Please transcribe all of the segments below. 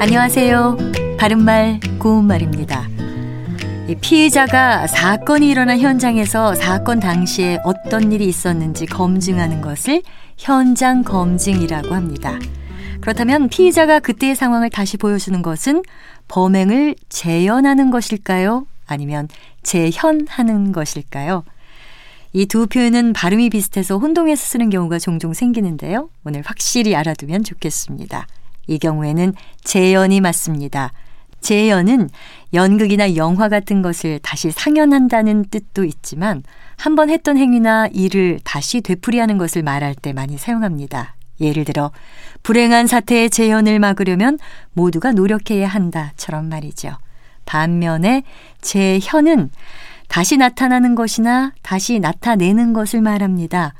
안녕하세요. 바른말 고운말입니다. 피의자가 사건이 일어난 현장에서 사건 당시에 어떤 일이 있었는지 검증하는 것을 현장 검증이라고 합니다. 그렇다면 피의자가 그때의 상황을 다시 보여주는 것은 범행을 재현하는 것일까요? 아니면 재현하는 것일까요? 이 두 표현은 발음이 비슷해서 혼동해서 쓰는 경우가 종종 생기는데요. 오늘 확실히 알아두면 좋겠습니다. 이 경우에는 재현이 맞습니다. 재현은 연극이나 영화 같은 것을 다시 상연한다는 뜻도 있지만 한 번 했던 행위나 일을 다시 되풀이하는 것을 말할 때 많이 사용합니다. 예를 들어 불행한 사태의 재현을 막으려면 모두가 노력해야 한다처럼 말이죠. 반면에 재현은 다시 나타나는 것이나 다시 나타내는 것을 말합니다.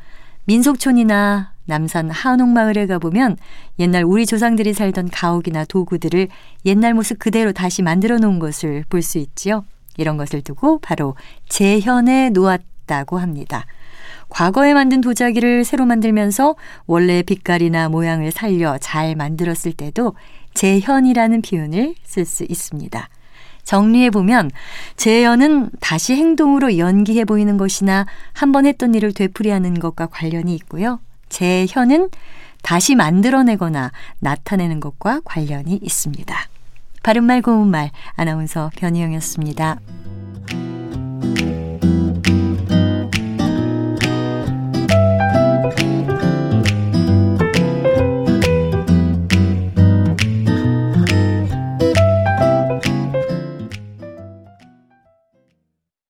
민속촌이나 남산 한옥마을에 가보면 옛날 우리 조상들이 살던 가옥이나 도구들을 옛날 모습 그대로 다시 만들어 놓은 것을 볼 수 있지요. 이런 것을 두고 바로 재현해 놓았다고 합니다. 과거에 만든 도자기를 새로 만들면서 원래 빛깔이나 모양을 살려 잘 만들었을 때도 재현이라는 표현을 쓸 수 있습니다. 정리해 보면 재현은 다시 행동으로 연기해 보이는 것이나 한 번 했던 일을 되풀이하는 것과 관련이 있고요. 재현은 다시 만들어내거나 나타내는 것과 관련이 있습니다. 바른말 고운말 아나운서 변희영이었습니다.